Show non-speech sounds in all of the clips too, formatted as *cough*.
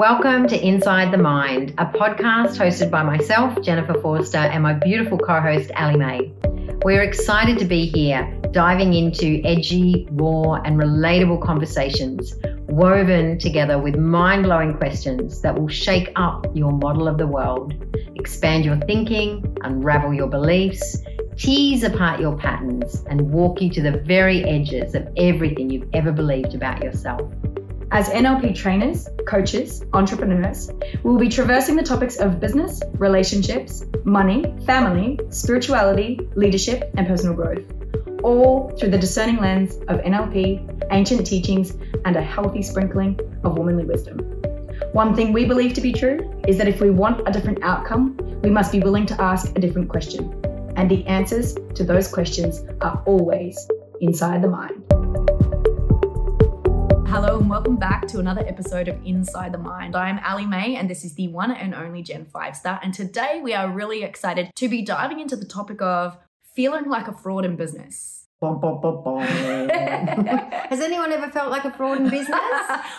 Welcome to Inside the Mind, a podcast hosted by myself, Jennifer Forster, and my beautiful co host, Allie May. We're excited to be here, diving into edgy, raw, and relatable conversations woven together with mind blowing questions that will shake up your model of the world, expand your thinking, unravel your beliefs, tease apart your patterns, and walk you to the very edges of everything you've ever believed about yourself. As NLP trainers, coaches, entrepreneurs, we will be traversing the topics of business, relationships, money, family, spirituality, leadership, and personal growth, all through the discerning lens of NLP, ancient teachings, and a healthy sprinkling of womanly wisdom. One thing we believe to be true is that if we want a different outcome, we must be willing to ask a different question. And the answers to those questions are always inside the mind. Hello and welcome back to another episode of Inside the Mind. I'm Allie May and this is the one and only Jen Forster. And today we are really excited to be diving into the topic of feeling like a fraud in business. Bum, bum, bum, *laughs* Has anyone ever felt like a fraud in business? *laughs*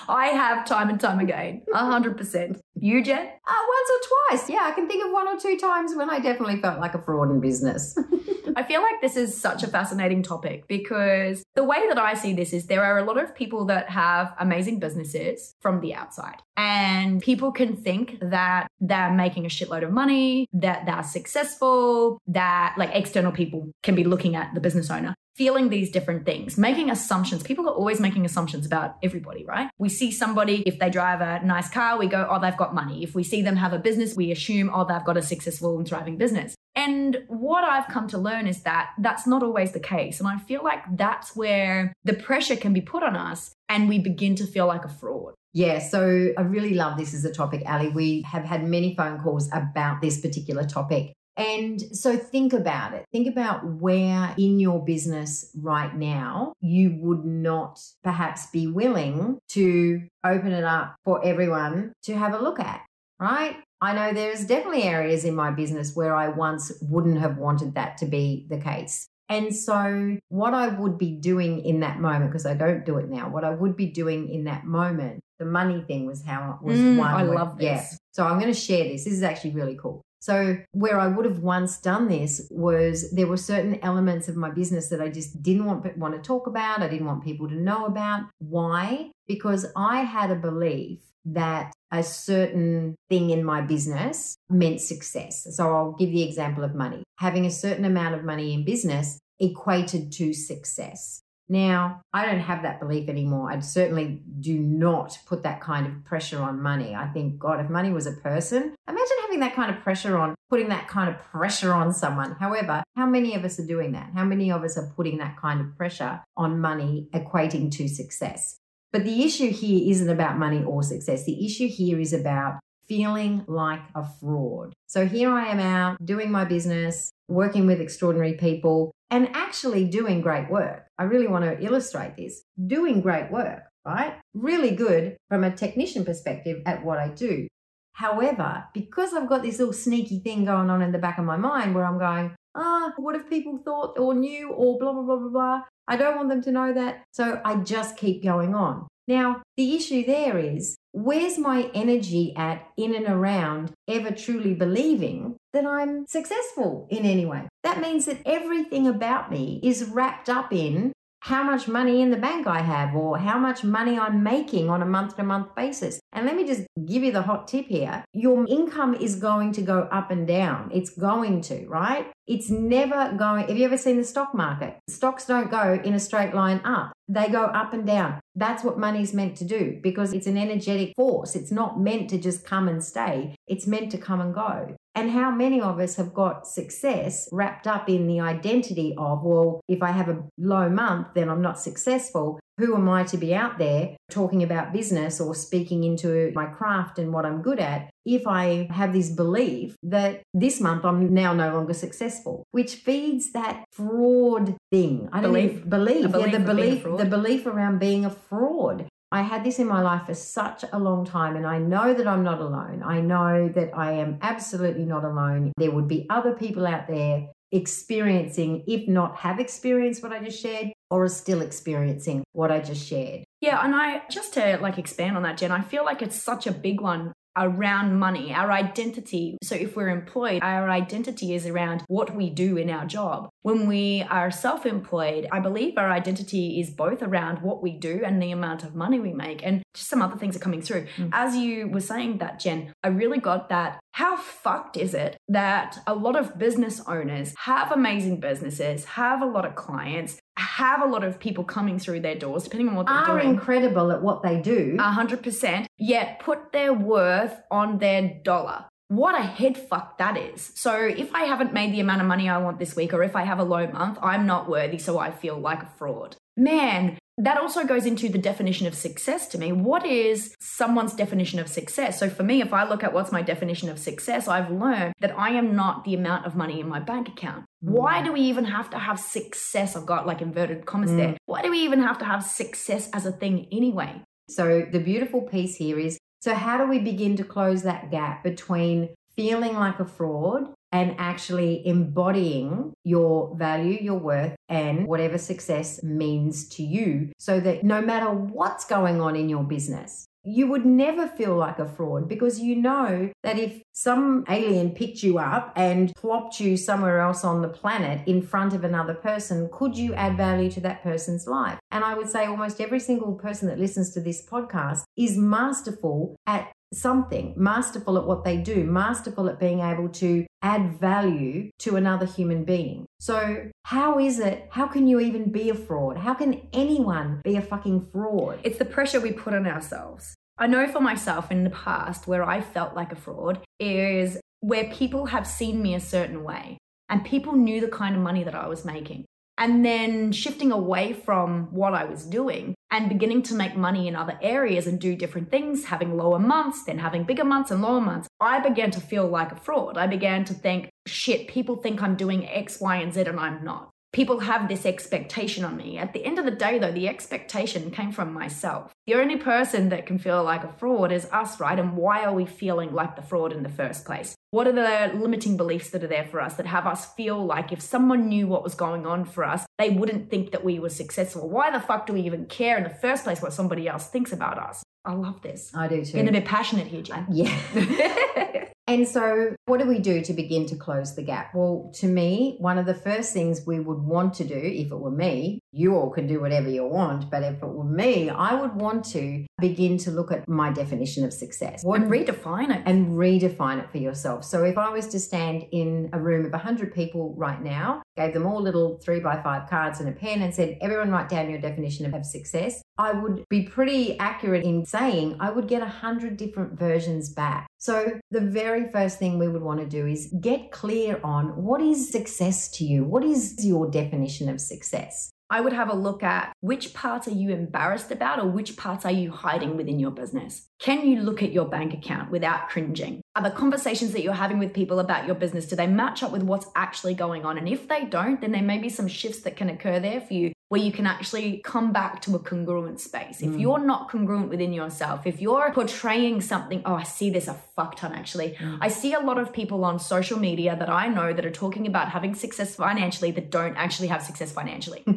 I have time and time again. A hundred percent. You, Jen? Uh, once or twice. Yeah, I can think of one or two times when I definitely felt like a fraud in business. *laughs* I feel like this is such a fascinating topic because the way that I see this is there are a lot of people that have amazing businesses from the outside. And people can think that they're making a shitload of money, that they're successful, that like external people can be looking at the business owner feeling these different things, making assumptions. People are always making assumptions about everybody, right? We see somebody, if they drive a nice car, we go, oh, they've got money. If we see them have a business, we assume, oh, they've got a successful and thriving business. And what I've come to learn is that that's not always the case. And I feel like that's where the pressure can be put on us and we begin to feel like a fraud. Yeah, so I really love this as a topic, Allie. We have had many phone calls about this particular topic. And so think about it. Think about where in your business right now you would not perhaps be willing to open it up for everyone to have a look at, right? I know there's definitely areas in my business where I once wouldn't have wanted that to be the case. And so, what I would be doing in that moment, because I don't do it now, what I would be doing in that moment, the money thing was how it was mm, one. I love this. Yeah. So, I'm going to share this. This is actually really cool. So, where I would have once done this was there were certain elements of my business that I just didn't want want to talk about. I didn't want people to know about. Why? Because I had a belief that a certain thing in my business meant success. So, I'll give the example of money. Having a certain amount of money in business equated to success. Now, I don't have that belief anymore. I certainly do not put that kind of pressure on money. I think, God, if money was a person, imagine having that kind of pressure on, putting that kind of pressure on someone. However, how many of us are doing that? How many of us are putting that kind of pressure on money equating to success? But the issue here isn't about money or success. The issue here is about feeling like a fraud. So here I am out doing my business, working with extraordinary people, and actually doing great work. I really want to illustrate this doing great work, right? Really good from a technician perspective at what I do. However, because I've got this little sneaky thing going on in the back of my mind where I'm going, ah, what if people thought or knew or blah, blah, blah, blah, blah. I don't want them to know that. So I just keep going on. Now, the issue there is where's my energy at in and around ever truly believing that I'm successful in any way? That means that everything about me is wrapped up in how much money in the bank I have or how much money I'm making on a month to month basis. And let me just give you the hot tip here. Your income is going to go up and down. It's going to, right? It's never going. Have you ever seen the stock market? Stocks don't go in a straight line up. They go up and down. That's what money's meant to do because it's an energetic force. It's not meant to just come and stay. It's meant to come and go. And how many of us have got success wrapped up in the identity of, well, if I have a low month, then I'm not successful. Who am I to be out there talking about business or speaking into my craft and what I'm good at if I have this belief that this month I'm now no longer successful, which feeds that fraud thing. I don't belief. Even, believe, belief yeah, the belief, the belief around being a fraud. I had this in my life for such a long time, and I know that I'm not alone. I know that I am absolutely not alone. There would be other people out there experiencing, if not have experienced what I just shared, or are still experiencing what I just shared. Yeah, and I just to like expand on that, Jen, I feel like it's such a big one around money, our identity. So, if we're employed, our identity is around what we do in our job. When we are self employed, I believe our identity is both around what we do and the amount of money we make. And just some other things are coming through. Mm. As you were saying that, Jen, I really got that. How fucked is it that a lot of business owners have amazing businesses, have a lot of clients, have a lot of people coming through their doors, depending on what they're are doing. incredible at what they do. A hundred percent. Yet put their worth on their dollar. What a head fuck that is. So if I haven't made the amount of money I want this week, or if I have a low month, I'm not worthy, so I feel like a fraud. Man, that also goes into the definition of success to me. What is someone's definition of success? So for me, if I look at what's my definition of success, I've learned that I am not the amount of money in my bank account. Mm. Why do we even have to have success? I've got like inverted commas mm. there. Why do we even have to have success as a thing anyway? So the beautiful piece here is so how do we begin to close that gap between feeling like a fraud and actually embodying your value, your worth, and whatever success means to you so that no matter what's going on in your business, you would never feel like a fraud because you know that if some alien picked you up and plopped you somewhere else on the planet in front of another person, could you add value to that person's life? And I would say almost every single person that listens to this podcast is masterful at something, masterful at what they do, masterful at being able to add value to another human being. So, how is it? How can you even be a fraud? How can anyone be a fucking fraud? It's the pressure we put on ourselves. I know for myself in the past where I felt like a fraud is where people have seen me a certain way and people knew the kind of money that I was making and then shifting away from what I was doing and beginning to make money in other areas and do different things, having lower months, then having bigger months and lower months, I began to feel like a fraud. I began to think, shit, people think I'm doing X, Y, and Z, and I'm not people have this expectation on me. At the end of the day, though, the expectation came from myself. The only person that can feel like a fraud is us, right? And why are we feeling like the fraud in the first place? What are the limiting beliefs that are there for us that have us feel like if someone knew what was going on for us, they wouldn't think that we were successful? Why the fuck do we even care in the first place what somebody else thinks about us? I love this. I do too. Getting a bit passionate here, Jen. Uh, yeah. *laughs* And so, what do we do to begin to close the gap? Well, to me, one of the first things we would want to do, if it were me, you all can do whatever you want, but if it were me, I would want to begin to look at my definition of success. What, and redefine it. And redefine it for yourself. So, if I was to stand in a room of 100 people right now, gave them all little three by five cards and a pen, and said, everyone write down your definition of success, I would be pretty accurate in saying I would get a 100 different versions back. So, the very first thing we would want to do is get clear on what is success to you? What is your definition of success? I would have a look at which parts are you embarrassed about or which parts are you hiding within your business. Can you look at your bank account without cringing? Are the conversations that you're having with people about your business, do they match up with what's actually going on? And if they don't, then there may be some shifts that can occur there for you where you can actually come back to a congruent space. If mm. you're not congruent within yourself, if you're portraying something, oh, I see this a fuck ton actually. Mm. I see a lot of people on social media that I know that are talking about having success financially that don't actually have success financially. *laughs*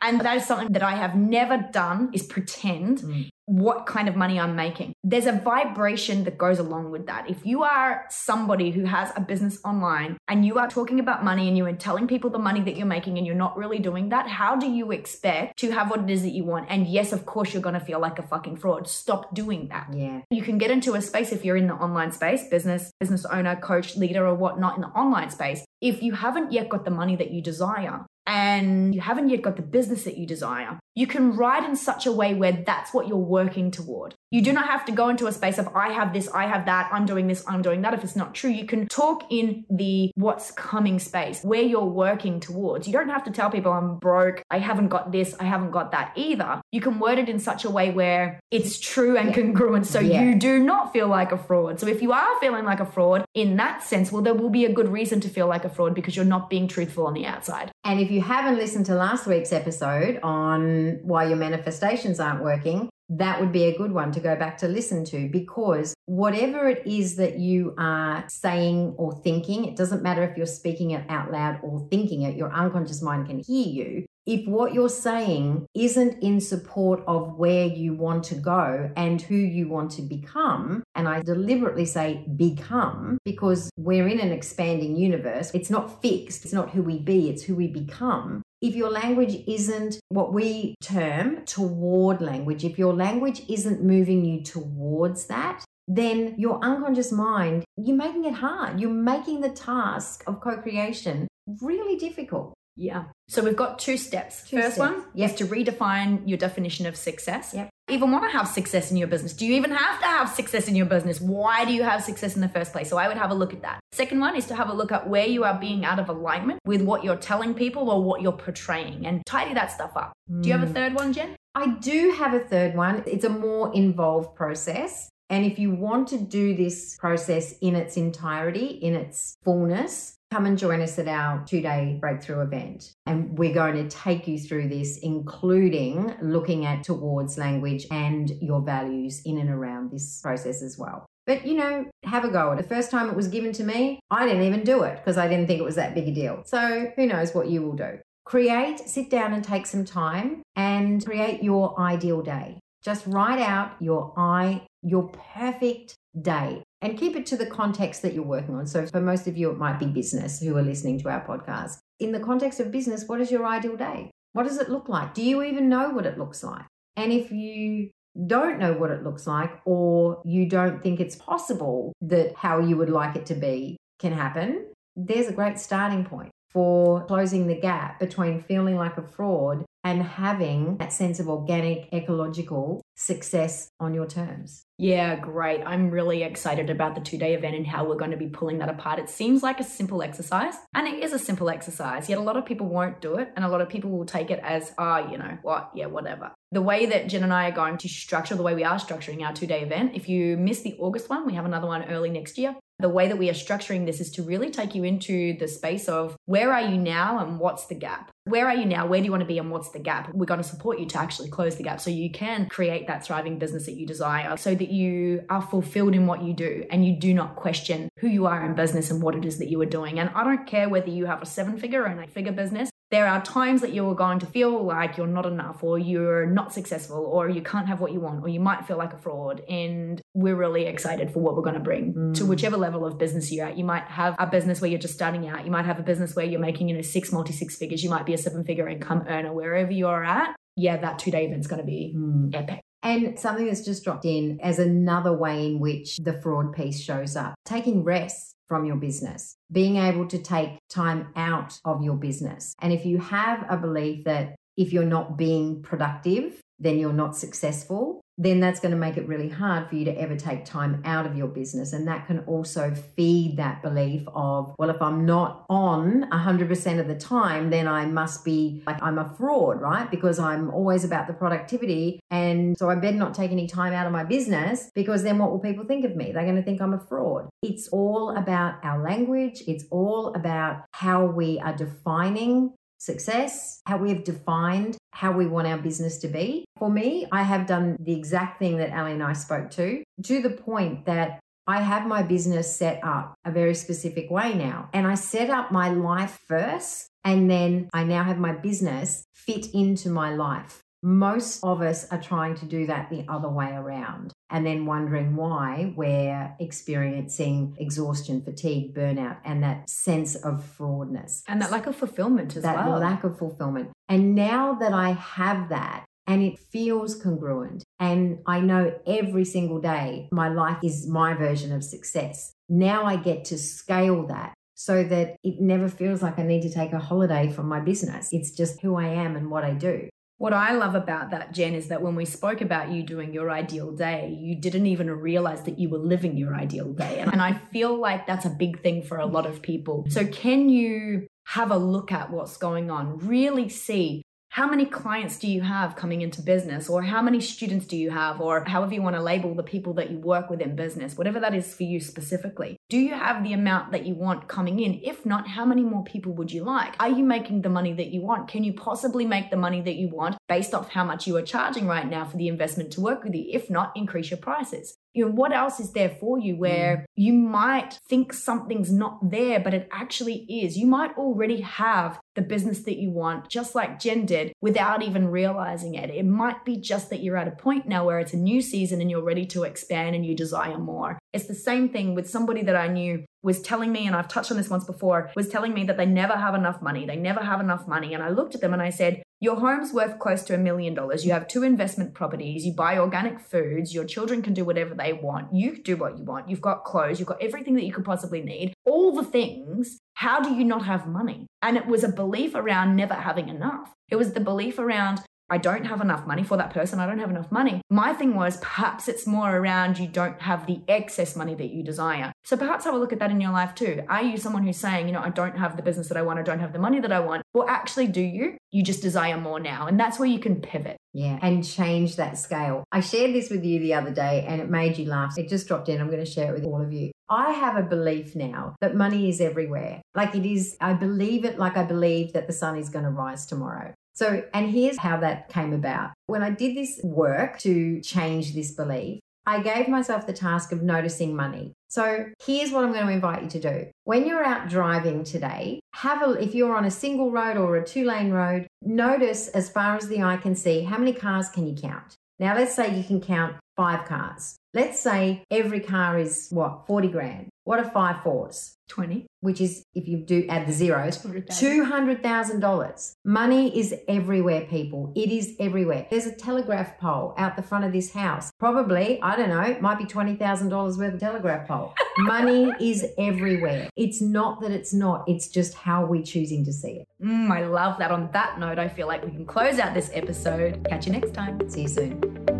and that is something that I have never done is pretend mm what kind of money I'm making. There's a vibration that goes along with that. If you are somebody who has a business online and you are talking about money and you are telling people the money that you're making and you're not really doing that, how do you expect to have what it is that you want? And yes, of course, you're going to feel like a fucking fraud. Stop doing that. Yeah. You can get into a space if you're in the online space, business, business owner, coach, leader, or whatnot in the online space. If you haven't yet got the money that you desire, and you haven't yet got the business that you desire, you can write in such a way where that's what you're working toward. You do not have to go into a space of, I have this, I have that, I'm doing this, I'm doing that. If it's not true, you can talk in the what's coming space where you're working towards. You don't have to tell people, I'm broke, I haven't got this, I haven't got that either. You can word it in such a way where it's true and yeah. congruent so yeah. you do not feel like a fraud. So if you are feeling like a fraud in that sense, well, there will be a good reason to feel like a fraud because you're not being truthful on the outside. And if you haven't listened to last week's episode on why your manifestations aren't working, that would be a good one to go back to listen to because whatever it is that you are saying or thinking, it doesn't matter if you're speaking it out loud or thinking it, your unconscious mind can hear you. If what you're saying isn't in support of where you want to go and who you want to become, and I deliberately say become because we're in an expanding universe, it's not fixed, it's not who we be, it's who we become. If your language isn't what we term toward language, if your language isn't moving you towards that, then your unconscious mind, you're making it hard. You're making the task of co creation really difficult. Yeah. So we've got two steps. Two First steps. one Yep. is to redefine your definition of success. Yep. Even want to have success in your business? Do you even have to have success in your business? Why do you have success in the first place? So I would have a look at that. Second one is to have a look at where you are being out of alignment with what you're telling people or what you're portraying and tidy that stuff up. Do you have a Mm. third one, Jen? I do have a third one. It's a more involved process. And if you want to do this process in its entirety, in its fullness, come and join us at our two day breakthrough event. And we're going to take you through this, including looking at towards language and your values in and around this process as well. But you know, have a go. The first time it was given to me, I didn't even do it because I didn't think it was that big a deal. So who knows what you will do. Create, sit down and take some time and create your ideal day. Just write out your I, your perfect day and keep it to the context that you're working on. So for most of you, it might be business who are listening to our podcast. In the context of business, what is your ideal day? What does it look like? Do you even know what it looks like? And if you don't know what it looks like, or you don't think it's possible that how you would like it to be can happen, there's a great starting point for closing the gap between feeling like a fraud and having that sense of organic, ecological success on your terms. Yeah, great. I'm really excited about the two day event and how we're going to be pulling that apart. It seems like a simple exercise, and it is a simple exercise, yet a lot of people won't do it, and a lot of people will take it as, ah, you know, what, yeah, whatever. The way that Jen and I are going to structure the way we are structuring our two day event, if you miss the August one, we have another one early next year. The way that we are structuring this is to really take you into the space of where are you now and what's the gap? Where are you now? Where do you want to be and what's the gap? We're going to support you to actually close the gap so you can create that thriving business that you desire so that you are fulfilled in what you do and you do not question who you are in business and what it is that you are doing. And I don't care whether you have a seven figure or an eight figure business. There are times that you are going to feel like you're not enough or you're not successful or you can't have what you want or you might feel like a fraud. And we're really excited for what we're going to bring to Mm. whichever level of business you're at. You might have a business where you're just starting out. You might have a business where you're making, you know, six, multi six figures. You might be a seven figure income earner. Wherever you're at, yeah, that two day event's going to be epic. And something that's just dropped in as another way in which the fraud piece shows up taking rest from your business, being able to take time out of your business. And if you have a belief that if you're not being productive, then you're not successful, then that's going to make it really hard for you to ever take time out of your business. And that can also feed that belief of, well, if I'm not on 100% of the time, then I must be like I'm a fraud, right? Because I'm always about the productivity. And so I better not take any time out of my business because then what will people think of me? They're going to think I'm a fraud. It's all about our language, it's all about how we are defining success, how we have defined how we want our business to be. For me, I have done the exact thing that Allie and I spoke to, to the point that I have my business set up a very specific way now. And I set up my life first, and then I now have my business fit into my life. Most of us are trying to do that the other way around and then wondering why we're experiencing exhaustion, fatigue, burnout, and that sense of fraudness And that lack of fulfillment as that well. lack of fulfillment. And now that I have that and it feels congruent and I know every single day my life is my version of success, now I get to scale that so that it never feels like I need to take a holiday from my business. It's just who I am and what I do. What I love about that, Jen, is that when we spoke about you doing your ideal day, you didn't even realize that you were living your ideal day. And I feel like that's a big thing for a lot of people. So, can you have a look at what's going on? Really see how many clients do you have coming into business, or how many students do you have, or however you want to label the people that you work with in business, whatever that is for you specifically. Do you have the amount that you want coming in? If not, how many more people would you like? Are you making the money that you want? Can you possibly make the money that you want based off how much you are charging right now for the investment to work with you? If not, increase your prices you know what else is there for you where mm. you might think something's not there but it actually is. You might already have the business that you want just like jen did without even realizing it. It might be just that you're at a point now where it's a new season and you're ready to expand and you desire more. It's the same thing with somebody that i knew was telling me, and I've touched on this once before, was telling me that they never have enough money. They never have enough money. And I looked at them and I said, Your home's worth close to a million dollars. You have two investment properties. You buy organic foods. Your children can do whatever they want. You do what you want. You've got clothes. You've got everything that you could possibly need. All the things. How do you not have money? And it was a belief around never having enough. It was the belief around I don't have enough money for that person. I don't have enough money. My thing was perhaps it's more around you don't have the excess money that you desire. So perhaps have a look at that in your life too. Are you someone who's saying, you know, I don't have the business that I want, I don't have the money that I want? Or actually, do you? You just desire more now. And that's where you can pivot. Yeah, and change that scale. I shared this with you the other day and it made you laugh. It just dropped in. I'm going to share it with all of you. I have a belief now that money is everywhere. Like it is, I believe it like I believe that the sun is going to rise tomorrow. So, and here's how that came about. When I did this work to change this belief, I gave myself the task of noticing money. So here's what I'm going to invite you to do. When you're out driving today, have a if you're on a single road or a two lane road, notice as far as the eye can see how many cars can you count. Now let's say you can count 5 cars. Let's say every car is what, 40 grand. What are five fours? 20. Which is, if you do add the zeros, $200,000. Money is everywhere, people. It is everywhere. There's a telegraph pole out the front of this house. Probably, I don't know, it might be $20,000 worth of telegraph pole. *laughs* Money is everywhere. It's not that it's not, it's just how we're choosing to see it. Mm, I love that. On that note, I feel like we can close out this episode. Catch you next time. See you soon.